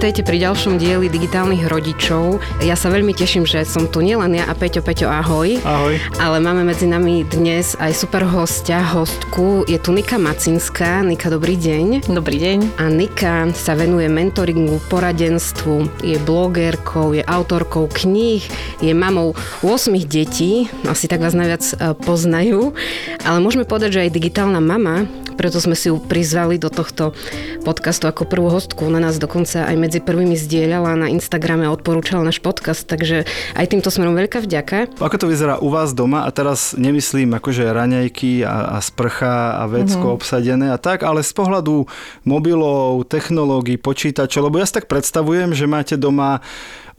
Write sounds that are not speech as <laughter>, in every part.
Vítajte pri ďalšom dieli digitálnych rodičov. Ja sa veľmi teším, že som tu nielen ja a Peťo. Peťo, ahoj. Ahoj. Ale máme medzi nami dnes aj super hostia, hostku. Je tu Nika Macinská. Nika, dobrý deň. Dobrý deň. A Nika sa venuje mentoringu, poradenstvu, je blogerkou, je autorkou kníh, je mamou 8 detí, asi tak vás najviac e, poznajú. Ale môžeme povedať, že aj digitálna mama, preto sme si ju prizvali do tohto podcastu ako prvú hostku. Na nás dokonca aj medzi prvými zdieľala na Instagrame a odporúčala náš podcast, takže aj týmto smerom veľká vďaka. Ako to vyzerá u vás doma? A teraz nemyslím akože raňajky a, a sprcha a vecko uh-huh. obsadené a tak, ale z pohľadu mobilov, technológií, počítačov, lebo ja si tak predstavujem, že máte doma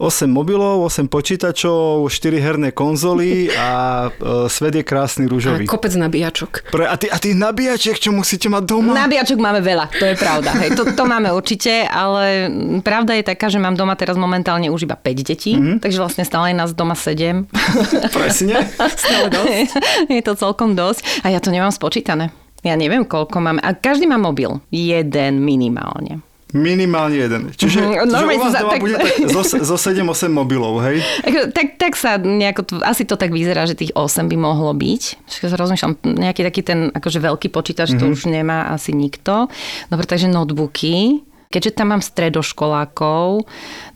8 mobilov, 8 počítačov, 4 herné konzoly a e, svet je krásny rúžový. A kopec nabíjačok. Pre, a, ty, a tých nabíjačiek, čo musíte mať doma? Nabíjačok máme veľa, to je pravda. Hej. To, to máme určite, ale pravda je taká, že mám doma teraz momentálne už iba 5 detí, mm-hmm. takže vlastne stále je nás doma 7. <laughs> Presne. stále dosť. <laughs> Je to celkom dosť. A ja to nemám spočítané. Ja neviem, koľko máme. A každý má mobil. Jeden minimálne. Minimálne jeden. Čiže, mm, čiže u vás doma tak... bude tak zo, zo 7-8 mobilov, hej? <laughs> Tak, tak sa nejako, asi to tak vyzerá, že tých 8 by mohlo byť. Sa rozmýšľam, nejaký taký ten akože veľký počítač, mm-hmm. to mhm. už nemá asi nikto. Dobre, takže notebooky. Keďže tam mám stredoškolákov,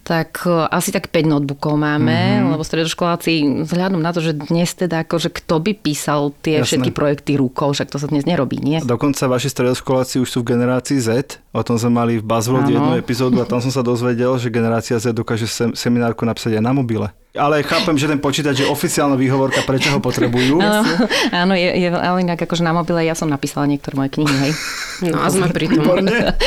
tak e, asi tak 5 notebookov máme, mm-hmm. lebo stredoškoláci vzhľadom na to, že dnes teda akože kto by písal tie Jasné. všetky projekty rukou, však to sa dnes nerobí, nie? Dokonca vaši stredoškoláci už sú v generácii Z, o tom sme mali v Buzzworld jednu epizódu a tam som sa dozvedel, že generácia Z dokáže sem, seminárku napísať aj na mobile. Ale chápem, že ten počítač je oficiálna výhovorka, prečo ho potrebujú. <laughs> Áno, áno je, je, ale inak akože na mobile ja som napísala niektoré moje knihy, hej. No a sme pri tom.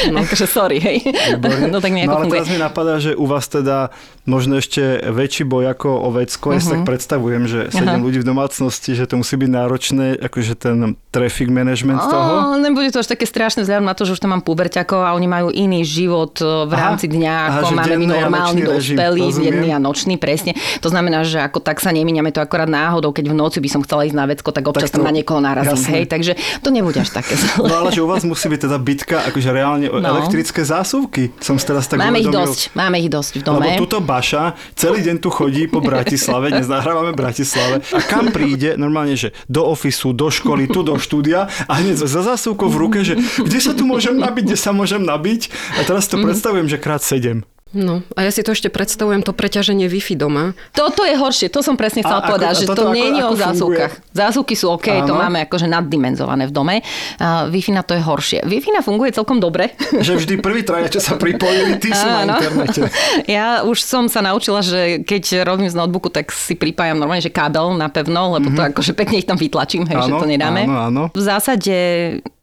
No, <laughs> akože sorry, hej. <laughs> No tak no, ale funguje. teraz mi napadá, že u vás teda možno ešte väčší boj ako o vecko. Ja uh-huh. si tak mhm. predstavujem, že sedem uh-huh. ľudí v domácnosti, že to musí byť náročné, akože ten traffic management oh, toho. Nebude to až také strašné vzhľadom na to, že už tam mám puberťakov a oni majú iný život e, v rámci Aha. dňa, ako Aha, máme my normálny dospelý, denný a nočný, presne. To znamená, že ako tak sa nemíňame to akorát náhodou, keď v noci by som chcela ísť na vecko, tak občas tak to, tam na niekoho narazím. Hej, takže to nebude až také zle. No ale že u vás musí byť teda bitka, akože reálne no. elektrické zásuvky. Som teraz tak Máme uvedomil. ich dosť, máme ich dosť v dome. Lebo tuto Baša celý deň tu chodí po Bratislave, dnes nahrávame Bratislave a kam príde normálne, že do ofisu, do školy, tu do štúdia a hneď za zásuvkou v ruke, že kde sa tu môžem nabiť, kde sa môžem nabiť a teraz to mm. predstavujem, že krát sedem. No a ja si to ešte predstavujem, to preťaženie Wi-Fi doma. Toto je horšie, to som presne chcela a povedať, ako, že to nie je o zásuvkách. Zásuvky sú OK, Áno. to máme akože naddimenzované v dome. Uh, Wi-Fi na to je horšie. Wi-Fi na funguje celkom dobre. Že vždy prvý traja, čo sa pripojili, tí sú Áno. na internete. <laughs> Ja už som sa naučila, že keď robím z notebooku, tak si pripájam normálne, že kábel na pevno, lebo mm-hmm. to mhm. akože pekne ich tam vytlačím, hej, áno, že to nedáme. Áno, áno. V zásade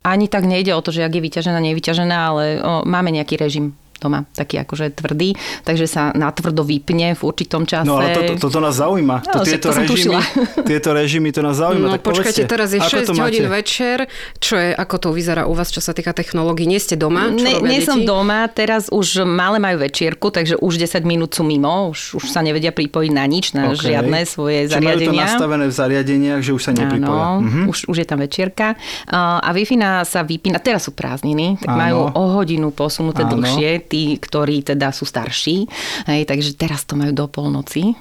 ani tak nejde o to, že ak je vyťažená, nevyťažená, ale o, máme nejaký režim doma taký akože tvrdý, takže sa natvrdo vypne v určitom čase. No ale toto to, to, to nás zaujíma. No, to, tieto, to režimy, <laughs> tieto režimy, to nás zaujíma. No tak počkajte, povedzte, teraz je 6 hodín večer, čo je, ako to vyzerá u vás, čo sa týka technológií? Nie ste doma? Čo ne, nie deti? som doma, teraz už malé majú večierku, takže už 10 minút sú mimo, už, už sa nevedia pripojiť na nič, na okay. žiadne svoje Čiže zariadenia. majú to nastavené v zariadeniach, že už sa nepripoja. Áno, mhm. už, už je tam večierka. A Wi-Fi sa vypína, teraz sú prázdniny, tak Áno. majú o hodinu posunuté Áno. dlhšie, tí, ktorí teda sú starší, hej, takže teraz to majú do polnoci.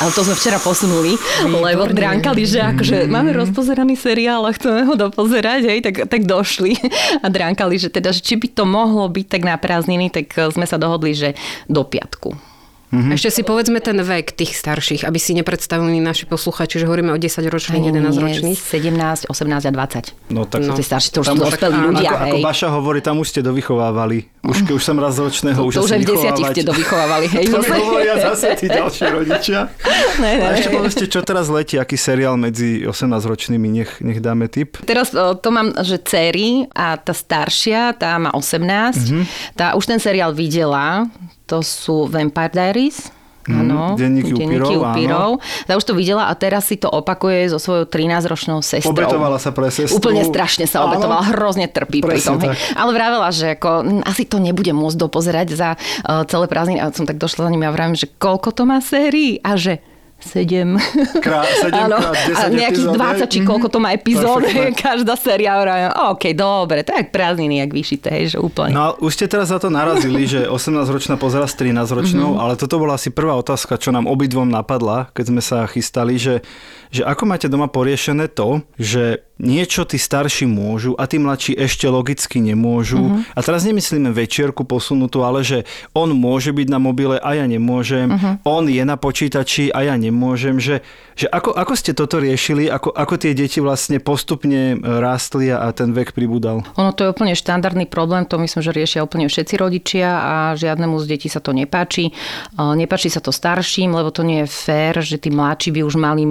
Ale to sme včera posunuli, Výborné. lebo dránkali, že akože mm. máme rozpozeraný seriál a chceme ho dopozerať, hej, tak, tak došli <laughs> a dránkali, že teda, že či by to mohlo byť tak na prázdniny, tak sme sa dohodli, že do piatku. Mm-hmm. Ešte si povedzme ten vek tých starších, aby si nepredstavili naši posluchači, že hovoríme o 10 ročných, 11 ročných. 17, 18 a 20. No tak no. Tí starší, to už sú dospelí ľudia. Ako, ako Baša hovorí, tam už ste dovychovávali. Už, už som raz ročného, už to, už aj v desiatich ste dovychovávali. Hej, to hovoria zase tí ďalší rodičia. Ne, ne. A ešte povedzte, čo teraz letí, aký seriál medzi 18 ročnými, nech, nech dáme tip. Teraz to mám, že céry a tá staršia, tá má 18. Mm-hmm. Tá už ten seriál videla, to sú Vampire Diaries. Áno, denníky upírov, upírov. Tá už to videla a teraz si to opakuje so svojou 13-ročnou sestrou. Obetovala sa pre sestru. Úplne strašne sa obetovala, áno, hrozne trpí pri tom. Ale vravela, že ako, asi to nebude môcť dopozerať za uh, celé prázdniny. A som tak došla za nimi a vravím, že koľko to má sérií a že 7. Krá, 7 Áno, krát 10 a nejakých epizód, 20, či koľko to má epizód, každá séria. OK, dobre, tak prázdniny, jak vyšité, že úplne. No už ste teraz za to narazili, že 18-ročná pozera s 13-ročnou, mm-hmm. ale toto bola asi prvá otázka, čo nám obidvom napadla, keď sme sa chystali, že, že ako máte doma poriešené to, že niečo tí starší môžu a tí mladší ešte logicky nemôžu. Uh-huh. A teraz nemyslíme večierku posunutú, ale že on môže byť na mobile a ja nemôžem, uh-huh. on je na počítači a ja nemôžem. Že, že ako, ako ste toto riešili, ako, ako tie deti vlastne postupne rástli a ten vek pribúdal? Ono to je úplne štandardný problém, to myslím, že riešia úplne všetci rodičia a žiadnemu z detí sa to nepáči. Nepáči sa to starším, lebo to nie je fér, že tí mladší by už mali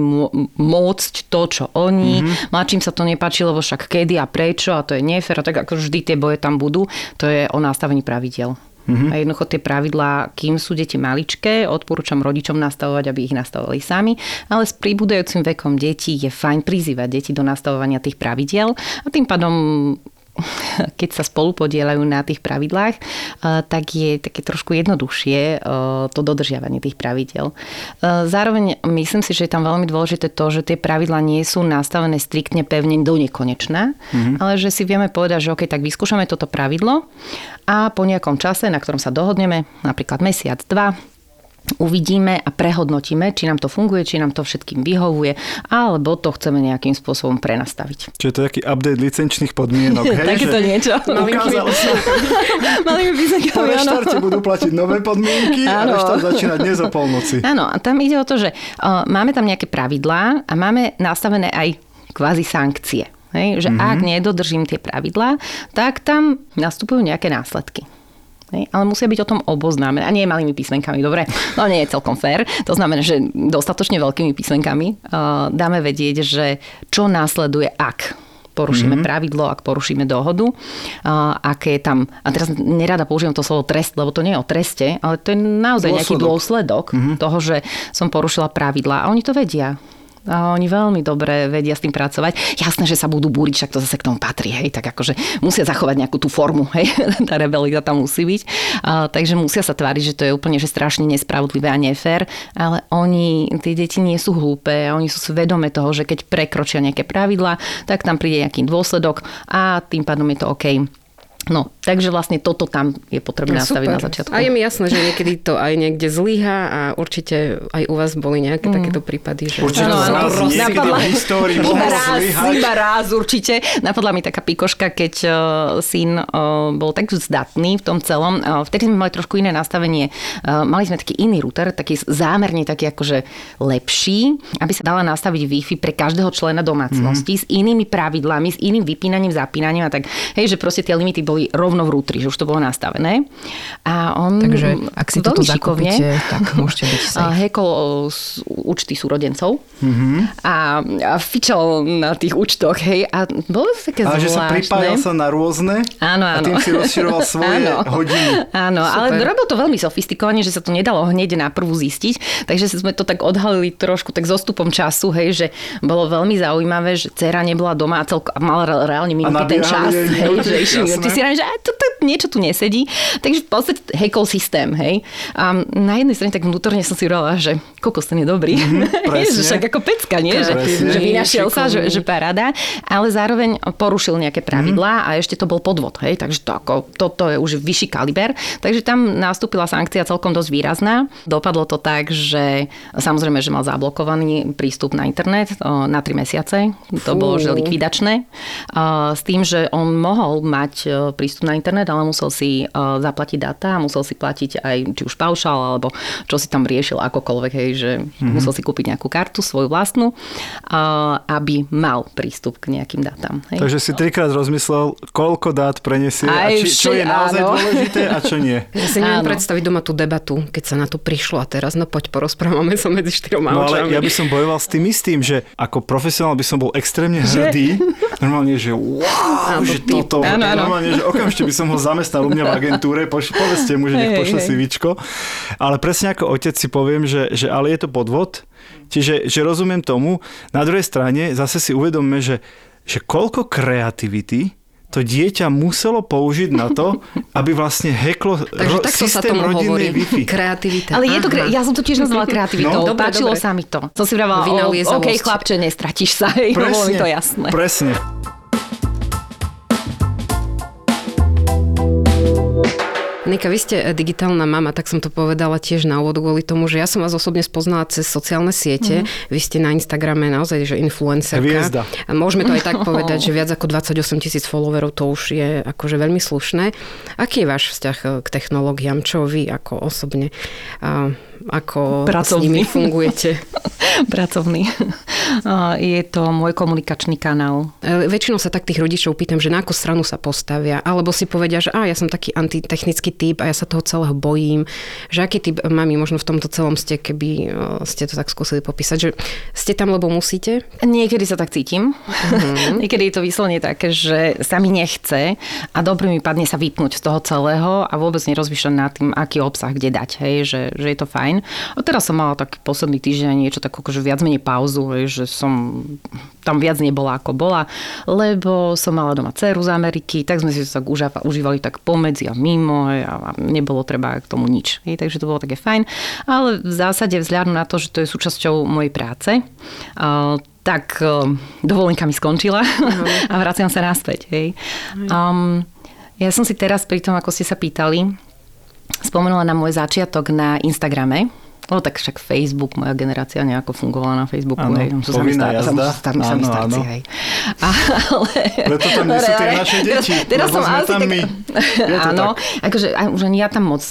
môcť to, čo oni. Uh-huh. Mladším sa to nepáči, lebo však kedy a prečo a to je nefér a tak ako vždy tie boje tam budú, to je o nastavení pravidel. Mm-hmm. A jednoducho tie pravidlá, kým sú deti maličké, odporúčam rodičom nastavovať, aby ich nastavovali sami, ale s príbudajúcim vekom detí je fajn prizývať deti do nastavovania tých pravidiel a tým pádom keď sa spolu podielajú na tých pravidlách, eh, tak je také trošku jednoduchšie eh, to dodržiavanie tých pravidel. Eh, zároveň myslím si, že je tam veľmi dôležité to, že tie pravidlá nie sú nastavené striktne pevne do nekonečná, mm-hmm. ale že si vieme povedať, že OK, tak vyskúšame toto pravidlo a po nejakom čase, na ktorom sa dohodneme, napríklad mesiac, dva, uvidíme a prehodnotíme, či nám to funguje, či nám to všetkým vyhovuje, alebo to chceme nejakým spôsobom prenastaviť. Čiže to je taký update licenčných podmienok, <laughs> hej? Takéto niečo. Ukázal sa. <laughs> Malými Po reštarte budú platiť nové podmienky ano. a reštart začína dnes o polnoci. Áno, a tam ide o to, že uh, máme tam nejaké pravidlá a máme nastavené aj kvázi sankcie. Hej? Že mm-hmm. ak nedodržím tie pravidlá, tak tam nastupujú nejaké následky. Hej, ale musia byť o tom oboznámené. A nie malými písmenkami, dobre? No nie je celkom fér. To znamená, že dostatočne veľkými písmenkami uh, dáme vedieť, že čo následuje, ak porušíme mm-hmm. pravidlo, ak porušíme dohodu, uh, aké je tam, a teraz nerada použijem to slovo trest, lebo to nie je o treste, ale to je naozaj dôsledok. nejaký dôsledok mm-hmm. toho, že som porušila pravidla a oni to vedia. A oni veľmi dobre vedia s tým pracovať. Jasné, že sa budú búriť, však to zase k tomu patrí, hej, tak akože musia zachovať nejakú tú formu, hej, <laughs> tá rebelita tam musí byť. A, takže musia sa tváriť, že to je úplne že strašne nespravodlivé a nefér, ale oni, tie deti nie sú hlúpe, oni sú svedome toho, že keď prekročia nejaké pravidla, tak tam príde nejaký dôsledok a tým pádom je to OK. No, takže vlastne toto tam je potrebné no, nastaviť na začiatku. A je mi jasné, že niekedy to aj niekde zlyha a určite aj u vás boli nejaké mm. takéto prípady. Že... Určite ano, raz ano, napadla, v histórii iba raz, iba raz určite. Napadla mi taká pikoška, keď uh, syn uh, bol tak zdatný v tom celom. Uh, vtedy sme mali trošku iné nastavenie. Uh, mali sme taký iný router, taký zámerne taký akože lepší, aby sa dala nastaviť Wi-Fi pre každého člena domácnosti mm. s inými pravidlami, s iným vypínaním, zapínaním a tak. Hej, že proste tie limity boli rovno v rútri, že už to bolo nastavené. A on Takže ak si toto zakúpite, tak môžete byť <laughs> safe. Hekol účty súrodencov mm-hmm. a, a fičal na tých účtoch, hej, a bolo to také Ale že sa pripájal sa na rôzne áno, áno. a tým si rozširoval <laughs> svoje áno. hodiny. Áno, Super. ale robil to veľmi sofistikovane, že sa to nedalo hneď na prvú zistiť, takže sme to tak odhalili trošku tak zostupom času, hej, že bolo veľmi zaujímavé, že dcera nebola doma a, celko, a mala reálne minúty ten čas, hej, že išli minúty si že to, to, niečo tu nesedí. Takže v podstate hackol systém, hej. A na jednej strane tak vnútorne som si hovorila, že kokos ten je dobrý. <laughs> Mm-hmm, že však ako pecka, nie? Že, že vynašiel sa, že, že paráda. Ale zároveň porušil nejaké pravidlá mm-hmm. a ešte to bol podvod, hej. Takže to, ako, toto je už vyšší kaliber. Takže tam nastúpila sankcia celkom dosť výrazná. Dopadlo to tak, že samozrejme, že mal zablokovaný prístup na internet na 3 mesiace. To Fú. bolo, že likvidačné. S tým, že on mohol mať prístup na internet, ale musel si uh, zaplatiť data, musel si platiť aj či už paušal, alebo čo si tam riešil akokoľvek, hej, že mm-hmm. musel si kúpiť nejakú kartu, svoju vlastnú, uh, aby mal prístup k nejakým datám. Hej. Takže si trikrát rozmyslel, koľko dát preniesie aj, a či, čo je naozaj áno. dôležité a čo nie. Ja si neviem áno. predstaviť doma tú debatu, keď sa na to prišlo a teraz no poď porozprávame sa medzi štyroma No ale ja by som bojoval s tým istým, že ako profesionál by som bol extrémne hrdý, normálne, že wow, že toto, áno, áno. normálne, že okamžite by som ho zamestnal u mňa v agentúre, poš, povedzte mu, že nech pošle CVčko. Ale presne ako otec si poviem, že, že ale je to podvod, čiže že rozumiem tomu. Na druhej strane zase si uvedomme, že, že koľko kreativity to dieťa muselo použiť na to, <laughs> aby vlastne heklo ro- systém rodinnej Wi-Fi. Kreativita. Ale je to, kre- ja som to tiež nazvala <laughs> kreativitou. No, dobre, Páčilo dobre. sa mi to. Som si vravala, OK, chlapče, nestratíš sa. <laughs> Hej, presne, bolo mi to jasné. Presne. Nika, vy ste eh, digitálna mama, tak som to povedala tiež na úvod kvôli tomu, že ja som vás osobne spoznala cez sociálne siete. Mm-hmm. Vy ste na Instagrame naozaj, že influencerka. Hviezda. A môžeme to aj tak <laughs> povedať, že viac ako 28 tisíc followerov to už je akože veľmi slušné. Aký je váš vzťah eh, k technológiám? Čo vy ako osobne ako Pracovný. s nimi fungujete? <laughs> Pracovný. <laughs> Je to môj komunikačný kanál. E, väčšinou sa tak tých rodičov pýtam, že na akú stranu sa postavia, alebo si povedia, že a ja som taký antitechnický typ a ja sa toho celého bojím. Že aký typ mami možno v tomto celom ste, keby e, ste to tak skúsili popísať, že ste tam, lebo musíte? Niekedy sa tak cítim. Uh-huh. <laughs> Niekedy je to vyslovene také, že sa mi nechce a dobre mi padne sa vypnúť z toho celého a vôbec nerozmýšľať nad tým, aký obsah kde dať, hej, že, že je to fajn. A teraz som mala tak posledný týždeň niečo tak akože viac menej pauzu, že som tam viac nebola ako bola, lebo som mala doma dceru z Ameriky, tak sme si to tak užívali tak pomedzi a mimo a nebolo treba k tomu nič. Hej, takže to bolo také fajn. Ale v zásade vzhľadom na to, že to je súčasťou mojej práce, tak dovolenka mi skončila <laughs> a vraciam sa naspäť. Hej. Um, ja som si teraz pri tom, ako ste sa pýtali, spomenula na môj začiatok na Instagrame. No tak však Facebook, moja generácia nejako fungovala na Facebooku. Áno, hej. Som povinná star, jazda. Áno, sami starci, hej. A, ale... Preto tam nie sú tie naše deti. Teraz som asi tam tak... my. Áno, akože už ani ja tam moc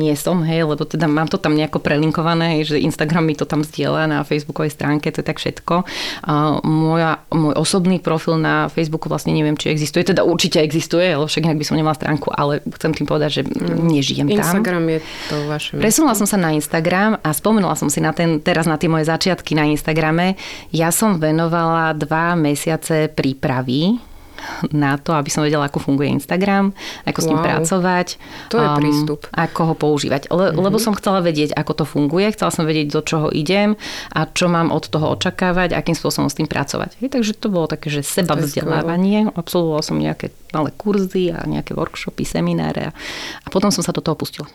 nie som, hej, lebo teda mám to tam nejako prelinkované, hej, že Instagram mi to tam zdieľa na Facebookovej stránke, to je tak všetko. A moja, môj osobný profil na Facebooku vlastne neviem, či existuje. Teda určite existuje, lebo však inak by som nemala stránku, ale chcem tým povedať, že mm. nežijem tam. Instagram je to vaše Presunula som sa na Instagram Instagram a spomenula som si na ten, teraz na tie moje začiatky na Instagrame. Ja som venovala dva mesiace prípravy na to, aby som vedela, ako funguje Instagram, ako s ním wow. pracovať. To je um, prístup. Ako ho používať. Le, mm-hmm. Lebo som chcela vedieť, ako to funguje, chcela som vedieť, do čoho idem a čo mám od toho očakávať, akým spôsobom s tým pracovať. Hej, takže to bolo také, že seba vzdelávanie. Absolvovala som nejaké malé kurzy a nejaké workshopy, semináre a, a potom som sa do toho pustila.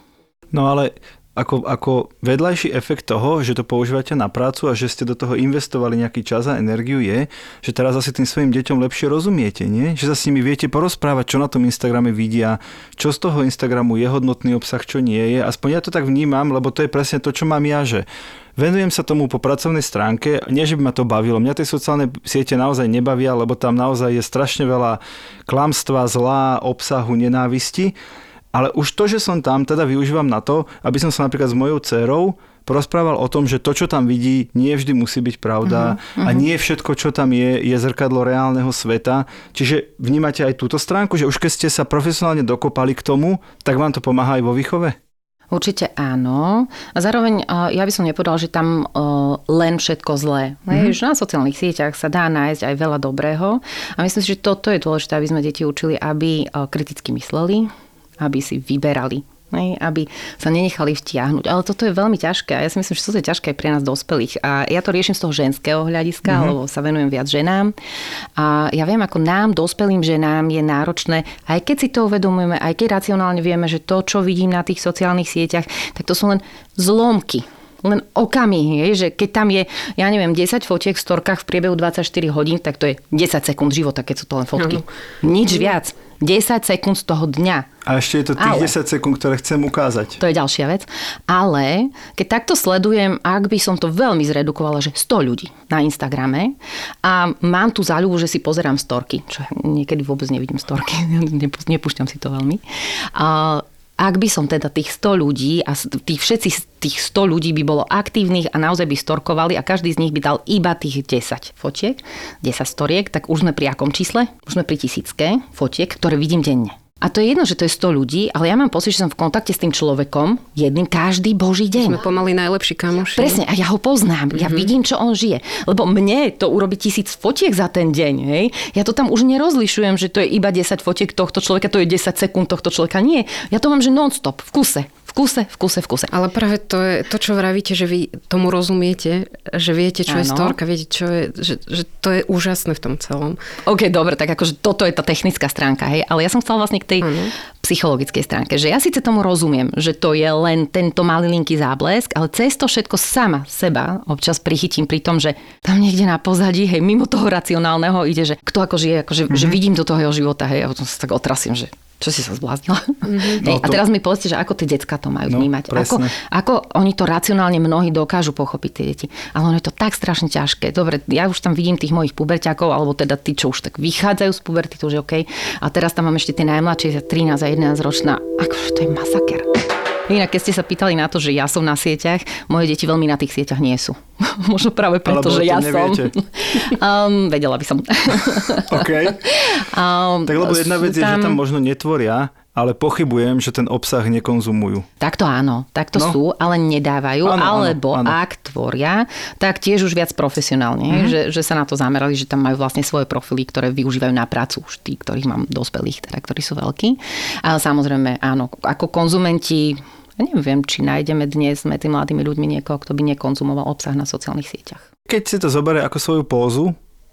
No ale ako, ako vedľajší efekt toho, že to používate na prácu a že ste do toho investovali nejaký čas a energiu je, že teraz asi tým svojim deťom lepšie rozumiete, nie? Že sa s nimi viete porozprávať, čo na tom Instagrame vidia, čo z toho Instagramu je hodnotný obsah, čo nie je. Aspoň ja to tak vnímam, lebo to je presne to, čo mám ja, že Venujem sa tomu po pracovnej stránke, nie že by ma to bavilo. Mňa tie sociálne siete naozaj nebavia, lebo tam naozaj je strašne veľa klamstva, zlá, obsahu, nenávisti. Ale už to, že som tam, teda využívam na to, aby som sa napríklad s mojou dcerou porozprával o tom, že to, čo tam vidí, nie vždy musí byť pravda uh-huh, uh-huh. a nie všetko, čo tam je, je zrkadlo reálneho sveta. Čiže vnímate aj túto stránku, že už keď ste sa profesionálne dokopali k tomu, tak vám to pomáha aj vo výchove? Určite áno. A zároveň ja by som nepovedal, že tam len všetko zlé. Mm-hmm. Že na sociálnych sieťach sa dá nájsť aj veľa dobrého. A myslím si, že toto je dôležité, aby sme deti učili, aby kriticky mysleli, aby si vyberali Nej, aby sa nenechali vtiahnuť. Ale toto je veľmi ťažké a ja si myslím, že toto je ťažké aj pre nás dospelých. A ja to riešim z toho ženského hľadiska, mm-hmm. lebo sa venujem viac ženám. A ja viem, ako nám, dospelým ženám, je náročné, aj keď si to uvedomujeme, aj keď racionálne vieme, že to, čo vidím na tých sociálnych sieťach, tak to sú len zlomky len okamihy, že keď tam je, ja neviem, 10 fotiek v storkách v priebehu 24 hodín, tak to je 10 sekúnd života, keď sú to len fotky. No. Nič viac. 10 sekúnd z toho dňa. A ešte je to tých Ale, 10 sekúnd, ktoré chcem ukázať. To je ďalšia vec. Ale keď takto sledujem, ak by som to veľmi zredukovala, že 100 ľudí na Instagrame a mám tu záľubu, že si pozerám storky, čo niekedy vôbec nevidím storky, <laughs> nepúšťam si to veľmi. A ak by som teda tých 100 ľudí a tých všetci tých 100 ľudí by bolo aktívnych a naozaj by storkovali a každý z nich by dal iba tých 10 fotiek, 10 storiek, tak už sme pri akom čísle? Už sme pri tisícke fotiek, ktoré vidím denne. A to je jedno, že to je 100 ľudí, ale ja mám pocit, že som v kontakte s tým človekom jedným každý boží deň. Sme pomaly najlepší kamoši. Presne, a ja ho poznám, ja mm-hmm. vidím, čo on žije. Lebo mne to urobí tisíc fotiek za ten deň, hej. Ja to tam už nerozlišujem, že to je iba 10 fotiek tohto človeka, to je 10 sekúnd tohto človeka. Nie, ja to mám, že non-stop, v kuse. V kuse, v kuse, v kuse. Ale práve to je to, čo vravíte, že vy tomu rozumiete, že viete, čo ano. je storka, viete, čo je, že, že to je úžasné v tom celom. OK, dobre, tak akože toto je tá technická stránka, hej, ale ja som chcela vlastne k tej ano. psychologickej stránke, že ja síce tomu rozumiem, že to je len tento malilinký záblesk, ale cez to všetko sama seba občas prichytím pri tom, že tam niekde na pozadí, hej, mimo toho racionálneho ide, že kto ako žije, akože, mm-hmm. že mhm. vidím do toho jeho života, hej, a potom sa tak otrasím, že čo si sa zbláznila? Mm-hmm. No, to... A teraz mi povedzte, že ako tie decka to majú no, vnímať. Ako, ako oni to racionálne mnohí dokážu pochopiť tie deti. Ale ono je to tak strašne ťažké. Dobre, ja už tam vidím tých mojich puberťakov, alebo teda tí, čo už tak vychádzajú z puberty, to už je OK. A teraz tam mám ešte tie najmladšie, 13 a 11 ročná. Akože to je masaker. Inak, keď ste sa pýtali na to, že ja som na sieťach, moje deti veľmi na tých sieťach nie sú. <laughs> Možno práve preto, že ja neviete. som. <laughs> um, vedela by som. <laughs> OK. Um, tak lebo jedna vec tam... je, že tam možno netvoria, ale pochybujem, že ten obsah nekonzumujú. Takto áno, takto no. sú, ale nedávajú, áno, alebo áno, áno. ak tvoria, tak tiež už viac profesionálne, mm-hmm. že, že sa na to zamerali, že tam majú vlastne svoje profily, ktoré využívajú na prácu, už tí, ktorých mám dospelých, teda, ktorí sú veľkí. Ale samozrejme, áno, ako konzumenti ja neviem, či nájdeme dnes medzi mladými ľuďmi niekoho, kto by nekonzumoval obsah na sociálnych sieťach. Keď si to zoberie ako svoju pózu,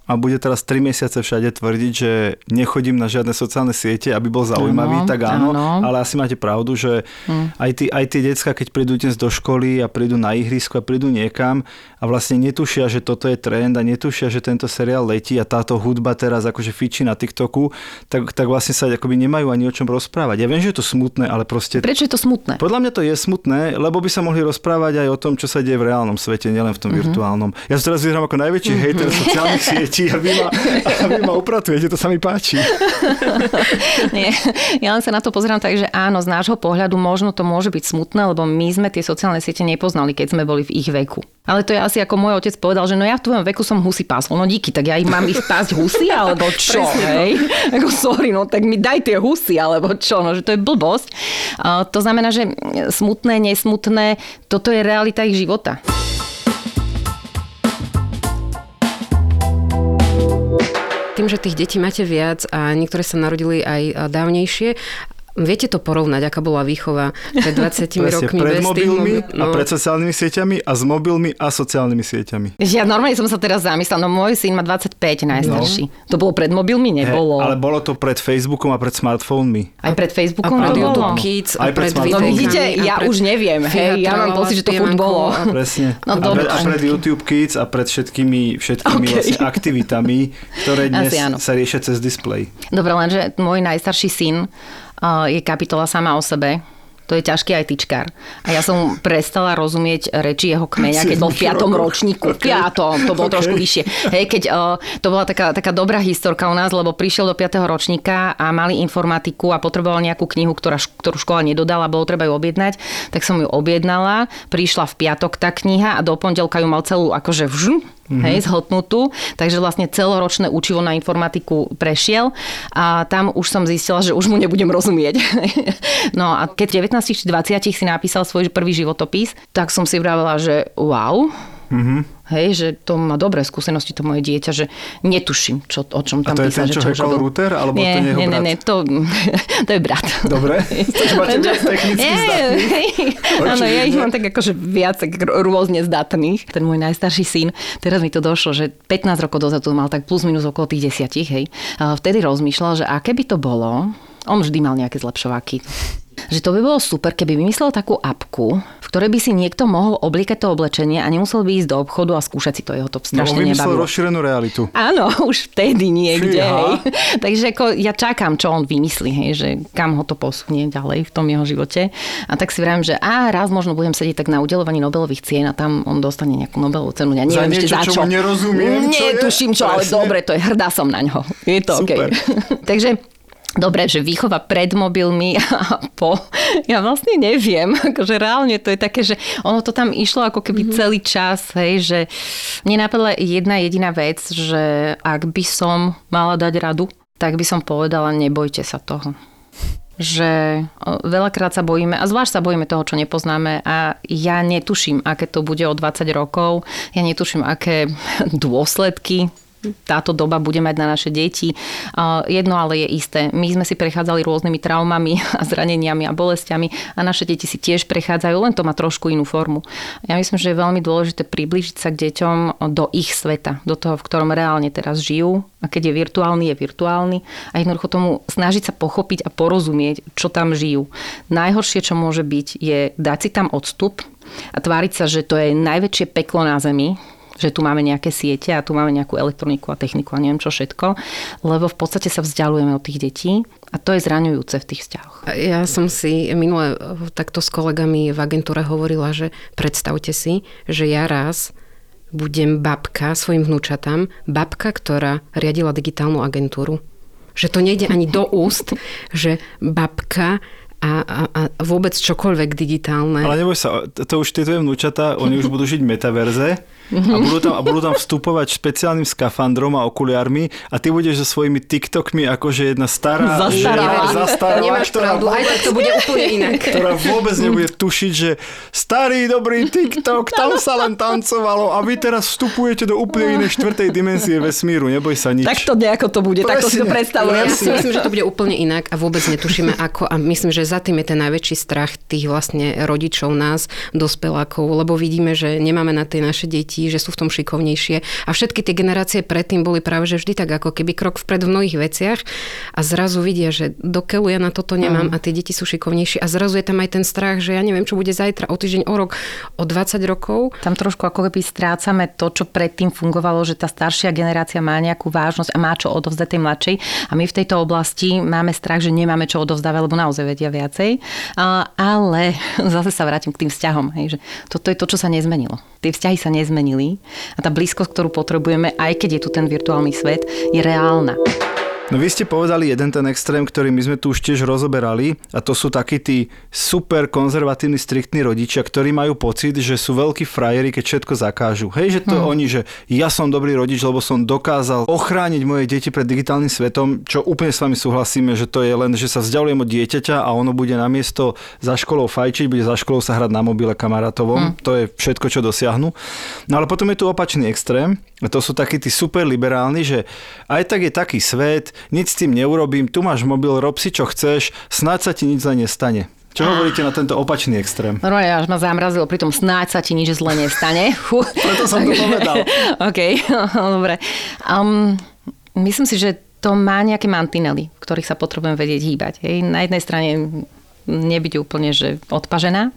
a bude teraz 3 mesiace všade tvrdiť, že nechodím na žiadne sociálne siete, aby bol zaujímavý, ano, tak áno, ano. ale asi máte pravdu, že hm. aj, tí, aj tí decka, keď prídu dnes do školy a prídu na ihrisko a prídu niekam a vlastne netušia, že toto je trend a netušia, že tento seriál letí a táto hudba teraz akože fičí na TikToku, tak, tak vlastne sa akoby nemajú ani o čom rozprávať. Ja viem, že je to smutné, ale proste... Prečo je to smutné? Podľa mňa to je smutné, lebo by sa mohli rozprávať aj o tom, čo sa deje v reálnom svete, nielen v tom mm-hmm. virtuálnom. Ja sa teraz vyzerám ako najväčší mm-hmm. hejter sociálnych <laughs> sietí deti a vy ma, a vy ma upratujete, to sa mi páči. <laughs> Nie, ja len sa na to pozerám tak, že áno, z nášho pohľadu možno to môže byť smutné, lebo my sme tie sociálne siete nepoznali, keď sme boli v ich veku. Ale to je asi ako môj otec povedal, že no ja v tvojom veku som husy pásol. No díky, tak ja ich mám ich pásť husy, alebo <laughs> čo, hej? <laughs> Ako sorry, no tak mi daj tie husy, alebo čo, no že to je blbosť. Uh, to znamená, že smutné, nesmutné, toto je realita ich života. Tým, že tých detí máte viac a niektoré sa narodili aj dávnejšie, Viete to porovnať, aká bola výchova pred <laughs> 20 rokmi pred bez mobilmi tých, no. a pred sociálnymi sieťami a s mobilmi a sociálnymi sieťami. Ja normálne som sa teraz zamyslela, no môj syn má 25 najstarší. No. To bolo pred mobilmi? Nebolo. He, ale bolo to pred Facebookom a pred smartfónmi. Aj pred Facebookom a pred YouTube Kids a, aj pred, pred No vidíte, ja pred... už neviem, hej, ja mám pocit, že to furt bolo. <laughs> Presne. No, a, pred, a pred YouTube Kids a pred všetkými, všetkými okay. vlastne aktivitami, ktoré <laughs> dnes sa riešia cez displej. Dobre, lenže môj najstarší syn je kapitola sama o sebe to je ťažký aj tyčkár. A ja som prestala rozumieť reči jeho kmeňa, keď bol v piatom ročníku. Okay. Piatom, to bolo okay. trošku vyššie. Hej, keď uh, to bola taká, taká dobrá historka u nás, lebo prišiel do 5. ročníka a mali informatiku a potreboval nejakú knihu, ktorá, ktorú škola nedodala, bolo treba ju objednať, tak som ju objednala. Prišla v piatok tá kniha a do pondelka ju mal celú akože vžn, mm-hmm. hej, zhotnutú, takže vlastne celoročné učivo na informatiku prešiel a tam už som zistila, že už mu nebudem rozumieť. <laughs> no a keď 19 či 20 si napísal svoj prvý životopis, tak som si vravela, že wow, mm-hmm Hej, že to má dobré skúsenosti, to moje dieťa, že netuším, čo, o čom tam písať. A to je ten, čo hackol router, alebo nie, to nie, nie, nie, nie, to, <laughs> to je brat. Dobre, <laughs> to máte viac technicky <laughs> Áno, ja ich mám tak akože viac tak rôzne zdatných. Ten môj najstarší syn, teraz mi to došlo, že 15 rokov dozadu mal tak plus minus okolo tých desiatich, hej. Vtedy rozmýšľal, že aké by to bolo, on vždy mal nejaké zlepšováky že to by bolo super, keby vymyslel takú apku, v ktorej by si niekto mohol obliekať to oblečenie a nemusel by ísť do obchodu a skúšať si to. Jeho to strašne no, nebavilo. rozšírenú realitu. Áno, <laughs> už vtedy niekde. Hej. Takže ako ja čakám, čo on vymyslí, hej, že kam ho to posunie ďalej v tom jeho živote. A tak si vravím, že a raz možno budem sedieť tak na udelovaní Nobelových cien a tam on dostane nejakú Nobelovú cenu. Ja neviem za ešte za čo. čo nerozumiem. Netuším čo, ale dobre, to je hrdá som na ňo. Je to Super. Okay. <laughs> Takže Dobre, že výchova pred mobilmi <laughs> a po, ja vlastne neviem, <laughs> akože reálne to je také, že ono to tam išlo ako keby mm-hmm. celý čas, hej, že mne napadla jedna jediná vec, že ak by som mala dať radu, tak by som povedala, nebojte sa toho. že veľakrát sa bojíme, a zvlášť sa bojíme toho, čo nepoznáme a ja netuším, aké to bude o 20 rokov, ja netuším, aké <laughs> dôsledky táto doba bude mať na naše deti. Jedno ale je isté. My sme si prechádzali rôznymi traumami a zraneniami a bolestiami a naše deti si tiež prechádzajú, len to má trošku inú formu. Ja myslím, že je veľmi dôležité približiť sa k deťom do ich sveta, do toho, v ktorom reálne teraz žijú. A keď je virtuálny, je virtuálny. A jednoducho tomu snažiť sa pochopiť a porozumieť, čo tam žijú. Najhoršie, čo môže byť, je dať si tam odstup a tváriť sa, že to je najväčšie peklo na zemi, že tu máme nejaké siete a tu máme nejakú elektroniku a techniku a neviem čo všetko, lebo v podstate sa vzdialujeme od tých detí a to je zraňujúce v tých vzťahoch. Ja som si minule takto s kolegami v agentúre hovorila, že predstavte si, že ja raz budem babka svojim vnúčatám, babka, ktorá riadila digitálnu agentúru. Že to nejde ani do úst, <laughs> že babka a, a, a vôbec čokoľvek digitálne. Ale neboj sa, to už tie tvoje vnúčata, oni už budú žiť metaverze a budú tam, a budú tam vstupovať špeciálnym skafandrom a okuliármi a ty budeš so svojimi TikTokmi akože jedna stará <laughs> žena, zastará, Nemáš ktorá pravdu, vôbec, aj tak to bude úplne inak. <laughs> Ktorá vôbec nebude tušiť, že starý dobrý TikTok, tam sa len tancovalo a vy teraz vstupujete do úplne inej štvrtej dimenzie vesmíru, neboj sa nič. Tak to nejako to bude, tak to si to predstavujem. Ja si myslím, že to bude úplne inak a vôbec netušíme ako a myslím, že za tým je ten najväčší strach tých vlastne rodičov nás, dospelákov, lebo vidíme, že nemáme na tie naše deti detí, že sú v tom šikovnejšie. A všetky tie generácie predtým boli práve že vždy tak ako keby krok vpred v mnohých veciach a zrazu vidia, že dokeľu ja na toto nemám a tie deti sú šikovnejšie a zrazu je tam aj ten strach, že ja neviem, čo bude zajtra, o týždeň, o rok, o 20 rokov. Tam trošku ako keby strácame to, čo predtým fungovalo, že tá staršia generácia má nejakú vážnosť a má čo odovzdať tej mladšej. A my v tejto oblasti máme strach, že nemáme čo odovzdávať, lebo naozaj vedia viacej. Ale <laughs> zase sa vrátim k tým vzťahom. Hej, že toto je to, čo sa nezmenilo. Tie vzťahy sa nezmenili zmenili a tá blízkosť, ktorú potrebujeme, aj keď je tu ten virtuálny svet, je reálna. No vy ste povedali jeden ten extrém, ktorý my sme tu už tiež rozoberali a to sú takí tí super konzervatívni, striktní rodičia, ktorí majú pocit, že sú veľkí frajeri, keď všetko zakážu. Hej, že to hmm. oni, že ja som dobrý rodič, lebo som dokázal ochrániť moje deti pred digitálnym svetom, čo úplne s vami súhlasíme, že to je len, že sa vzdialujem od dieťaťa a ono bude namiesto za školou fajčiť, bude za školou sa hrať na mobile kamarátovom. Hmm. To je všetko, čo dosiahnu. No ale potom je tu opačný extrém. A to sú takí tí super liberálni, že aj tak je taký svet, nič s tým neurobím, tu máš mobil, rob si čo chceš, snáď sa ti nič zle nestane. Čo hovoríte na tento opačný extrém? No až ma zamrazil, pritom snáď sa ti nič zle nestane. <laughs> Preto som to povedal. <laughs> OK, <laughs> dobre. Um, myslím si, že to má nejaké mantinely, v ktorých sa potrebujem vedieť hýbať. Hej. Na jednej strane nebyť úplne že odpažená,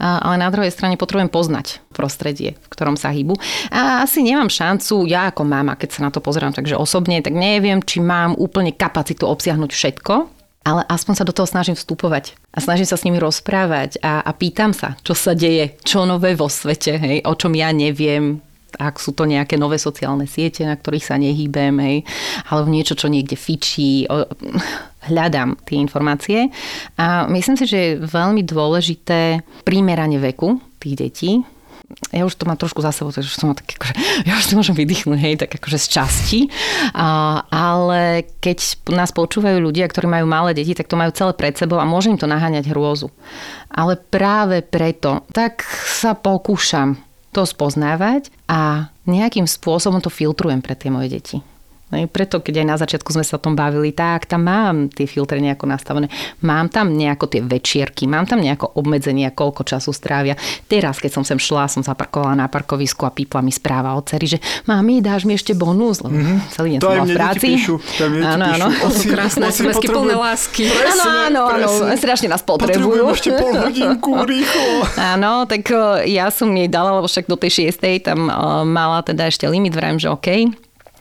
ale na druhej strane potrebujem poznať prostredie, v ktorom sa hýbu. A asi nemám šancu, ja ako mama, keď sa na to pozerám takže osobne, tak neviem, či mám úplne kapacitu obsiahnuť všetko, ale aspoň sa do toho snažím vstupovať a snažím sa s nimi rozprávať a, a pýtam sa, čo sa deje, čo nové vo svete, hej, o čom ja neviem, ak sú to nejaké nové sociálne siete, na ktorých sa nehýbem, hej, alebo niečo, čo niekde fičí. Hľadám tie informácie a myslím si, že je veľmi dôležité primeranie veku tých detí, ja už to mám trošku za sebou, takže som tak akože, <laughs> ja už to môžem vydýchnuť, hej, tak akože z časti. A, ale keď nás počúvajú ľudia, ktorí majú malé deti, tak to majú celé pred sebou a môže im to naháňať hrôzu. Ale práve preto, tak sa pokúšam to spoznávať a nejakým spôsobom to filtrujem pre tie moje deti. No preto, keď aj na začiatku sme sa o tom bavili, tak tam mám tie filtre nejako nastavené. Mám tam nejako tie večierky, mám tam nejako obmedzenie, koľko času strávia. Teraz, keď som sem šla, som zaparkovala na parkovisku a pípla mi správa od cery, že mami, dáš mi ešte bonus, lebo mm-hmm. celý deň som v práci. Píšu, áno, áno. To sú krásne smsky plné lásky. Áno, áno, áno, strašne nás potrebujú. Ešte pol hodinku, <laughs> rýchlo. Áno, tak ja som jej dala, lebo však do tej šiestej tam mala teda ešte limit, vrajím, že OK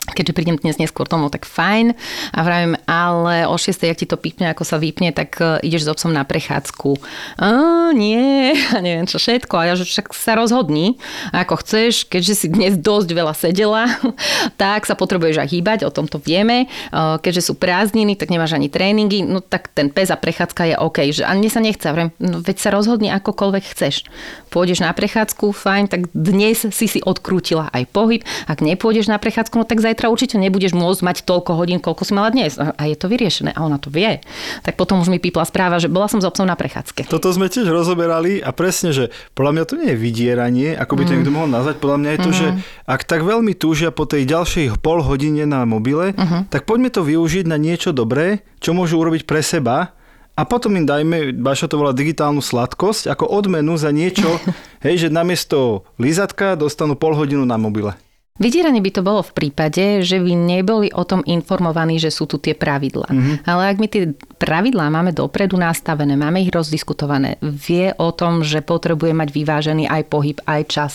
keďže prídem dnes neskôr tomu, tak fajn. A vravím, ale o 6. ak ti to pípne, ako sa vypne, tak e, ideš s obsom na prechádzku. A, nie, <laughs> a neviem čo všetko. A ja, že však sa rozhodni, ako chceš, keďže si dnes dosť veľa sedela, <laughs> tak sa potrebuješ aj hýbať, o tom to vieme. Keďže sú prázdniny, tak nemáš ani tréningy, no tak ten pes a prechádzka je OK. Že, a mne sa nechce, vravím, no veď sa rozhodni akokoľvek chceš. Pôjdeš na prechádzku, fajn, tak dnes si si odkrútila aj pohyb. Ak nepôjdeš na prechádzku, no tak zajtra zajtra určite nebudeš môcť mať toľko hodín, koľko si mala dnes. A je to vyriešené a ona to vie. Tak potom už mi pípla správa, že bola som s obsom na prechádzke. Toto sme tiež rozoberali a presne, že podľa mňa to nie je vydieranie, ako by to mm. niekto mohol nazvať. Podľa mňa je to, mm. že ak tak veľmi túžia po tej ďalšej pol hodine na mobile, mm. tak poďme to využiť na niečo dobré, čo môžu urobiť pre seba a potom im dajme, Baša to volá digitálnu sladkosť, ako odmenu za niečo, <laughs> hej, že namiesto lízatka dostanú pol hodinu na mobile. Vydieranie by to bolo v prípade, že by neboli o tom informovaní, že sú tu tie pravidlá. Mm-hmm. Ale ak my tie pravidlá máme dopredu nastavené, máme ich rozdiskutované, vie o tom, že potrebuje mať vyvážený aj pohyb, aj čas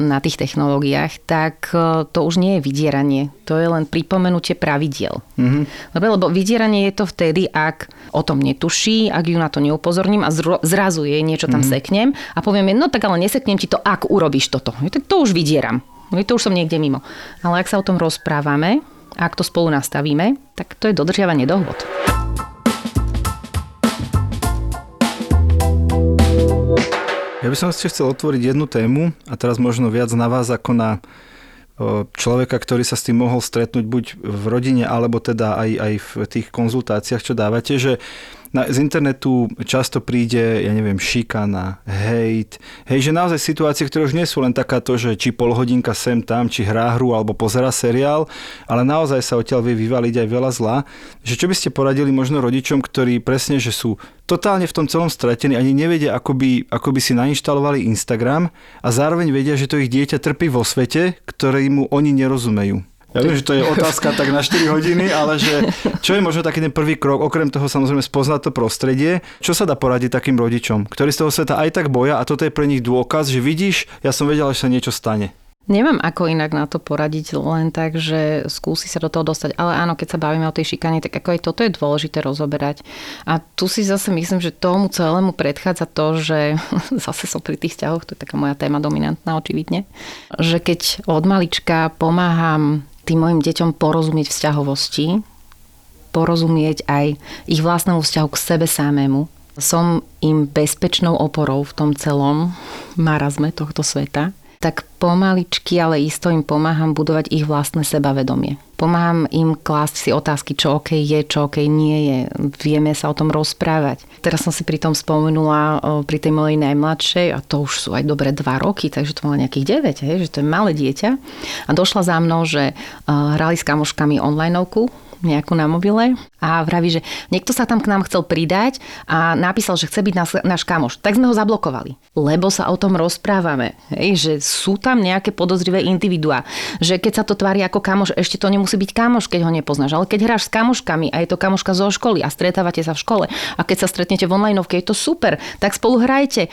na tých technológiách, tak e, to už nie je vydieranie. To je len pripomenutie pravidiel. Mm-hmm. Lebo vydieranie je to vtedy, ak o tom netuší, ak ju na to neupozorním a zrazu jej niečo tam mm-hmm. seknem a poviem, no tak ale neseknem ti to, ak urobíš toto. Tak to už vydieram. To už som niekde mimo. Ale ak sa o tom rozprávame, ak to spolu nastavíme, tak to je dodržiavanie dohod. Ja by som ešte chcel otvoriť jednu tému a teraz možno viac na vás ako na človeka, ktorý sa s tým mohol stretnúť buď v rodine, alebo teda aj, aj v tých konzultáciách, čo dávate, že na, z internetu často príde, ja neviem, šikana, hejt. Hej, že naozaj situácie, ktoré už nie sú len takáto, že či pol hodinka sem tam, či hrá hru alebo pozera seriál, ale naozaj sa odtiaľ vie vyvaliť aj veľa zla. Že čo by ste poradili možno rodičom, ktorí presne, že sú totálne v tom celom stratení, ani nevedia, ako by, ako by si nainštalovali Instagram a zároveň vedia, že to ich dieťa trpí vo svete, ktorému oni nerozumejú. Ja viem, že to je otázka tak na 4 hodiny, ale že čo je možno taký ten prvý krok, okrem toho samozrejme spoznať to prostredie, čo sa dá poradiť takým rodičom, ktorí z toho sveta aj tak boja a toto je pre nich dôkaz, že vidíš, ja som vedel, že sa niečo stane. Nemám ako inak na to poradiť, len tak, že skúsi sa do toho dostať. Ale áno, keď sa bavíme o tej šikane, tak ako aj toto je dôležité rozoberať. A tu si zase myslím, že tomu celému predchádza to, že <laughs> zase som pri tých vzťahoch, to je taká moja téma dominantná očividne, že keď od malička pomáham tým mojim deťom porozumieť vzťahovosti, porozumieť aj ich vlastnému vzťahu k sebe samému. Som im bezpečnou oporou v tom celom marazme tohto sveta tak pomaličky, ale isto im pomáham budovať ich vlastné sebavedomie. Pomáham im klásť si otázky, čo OK je, čo OK nie je. Vieme sa o tom rozprávať. Teraz som si pri tom spomenula pri tej mojej najmladšej, a to už sú aj dobre dva roky, takže to mala nejakých 9, hej, že to je malé dieťa. A došla za mnou, že hrali s kamoškami onlineovku, nejakú na mobile a vraví, že niekto sa tam k nám chcel pridať a napísal, že chce byť náš, náš kamoš. Tak sme ho zablokovali, lebo sa o tom rozprávame, hej, že sú tam nejaké podozrivé individuá, že keď sa to tvári ako kamoš, ešte to nemusí byť kamoš, keď ho nepoznáš, ale keď hráš s kamoškami a je to kamoška zo školy a stretávate sa v škole a keď sa stretnete v onlineovke, je to super, tak spolu hrajte.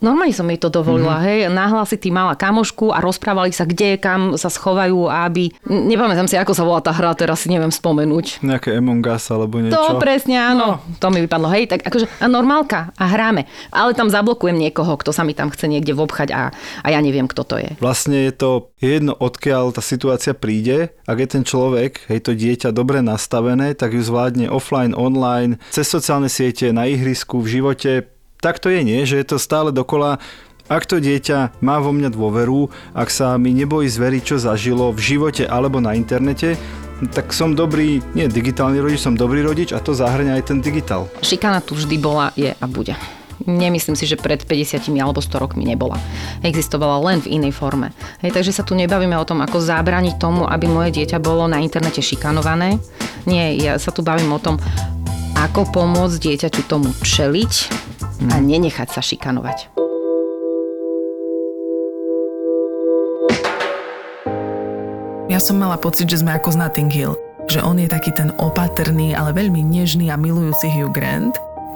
Normálne som jej to dovolila, mm-hmm. hej. si ty mala kamošku a rozprávali sa, kde, kam sa schovajú, aby... Nepamätám si, ako sa volá tá hra, teraz si neviem spomenúť. Nejaké Among Us alebo niečo. To presne, áno. No. To mi vypadlo, hej. Tak akože, a normálka a hráme. Ale tam zablokujem niekoho, kto sa mi tam chce niekde vobchať a, a ja neviem, kto to je. Vlastne je to jedno, odkiaľ tá situácia príde. Ak je ten človek, hej, to dieťa dobre nastavené, tak ju zvládne offline, online, cez sociálne siete, na ihrisku, v živote tak to je nie, že je to stále dokola ak to dieťa má vo mňa dôveru, ak sa mi nebojí zveriť, čo zažilo v živote alebo na internete, tak som dobrý, nie digitálny rodič, som dobrý rodič a to zahrňa aj ten digitál. Šikana tu vždy bola, je a bude. Nemyslím si, že pred 50 alebo 100 rokmi nebola. Existovala len v inej forme. Hej, takže sa tu nebavíme o tom, ako zabrániť tomu, aby moje dieťa bolo na internete šikanované. Nie, ja sa tu bavím o tom, ako pomôcť dieťaťu tomu čeliť a mhm. nenechať sa šikanovať. Ja som mala pocit, že sme ako z Notting Hill. Že on je taký ten opatrný, ale veľmi nežný a milujúci Hugh Grant –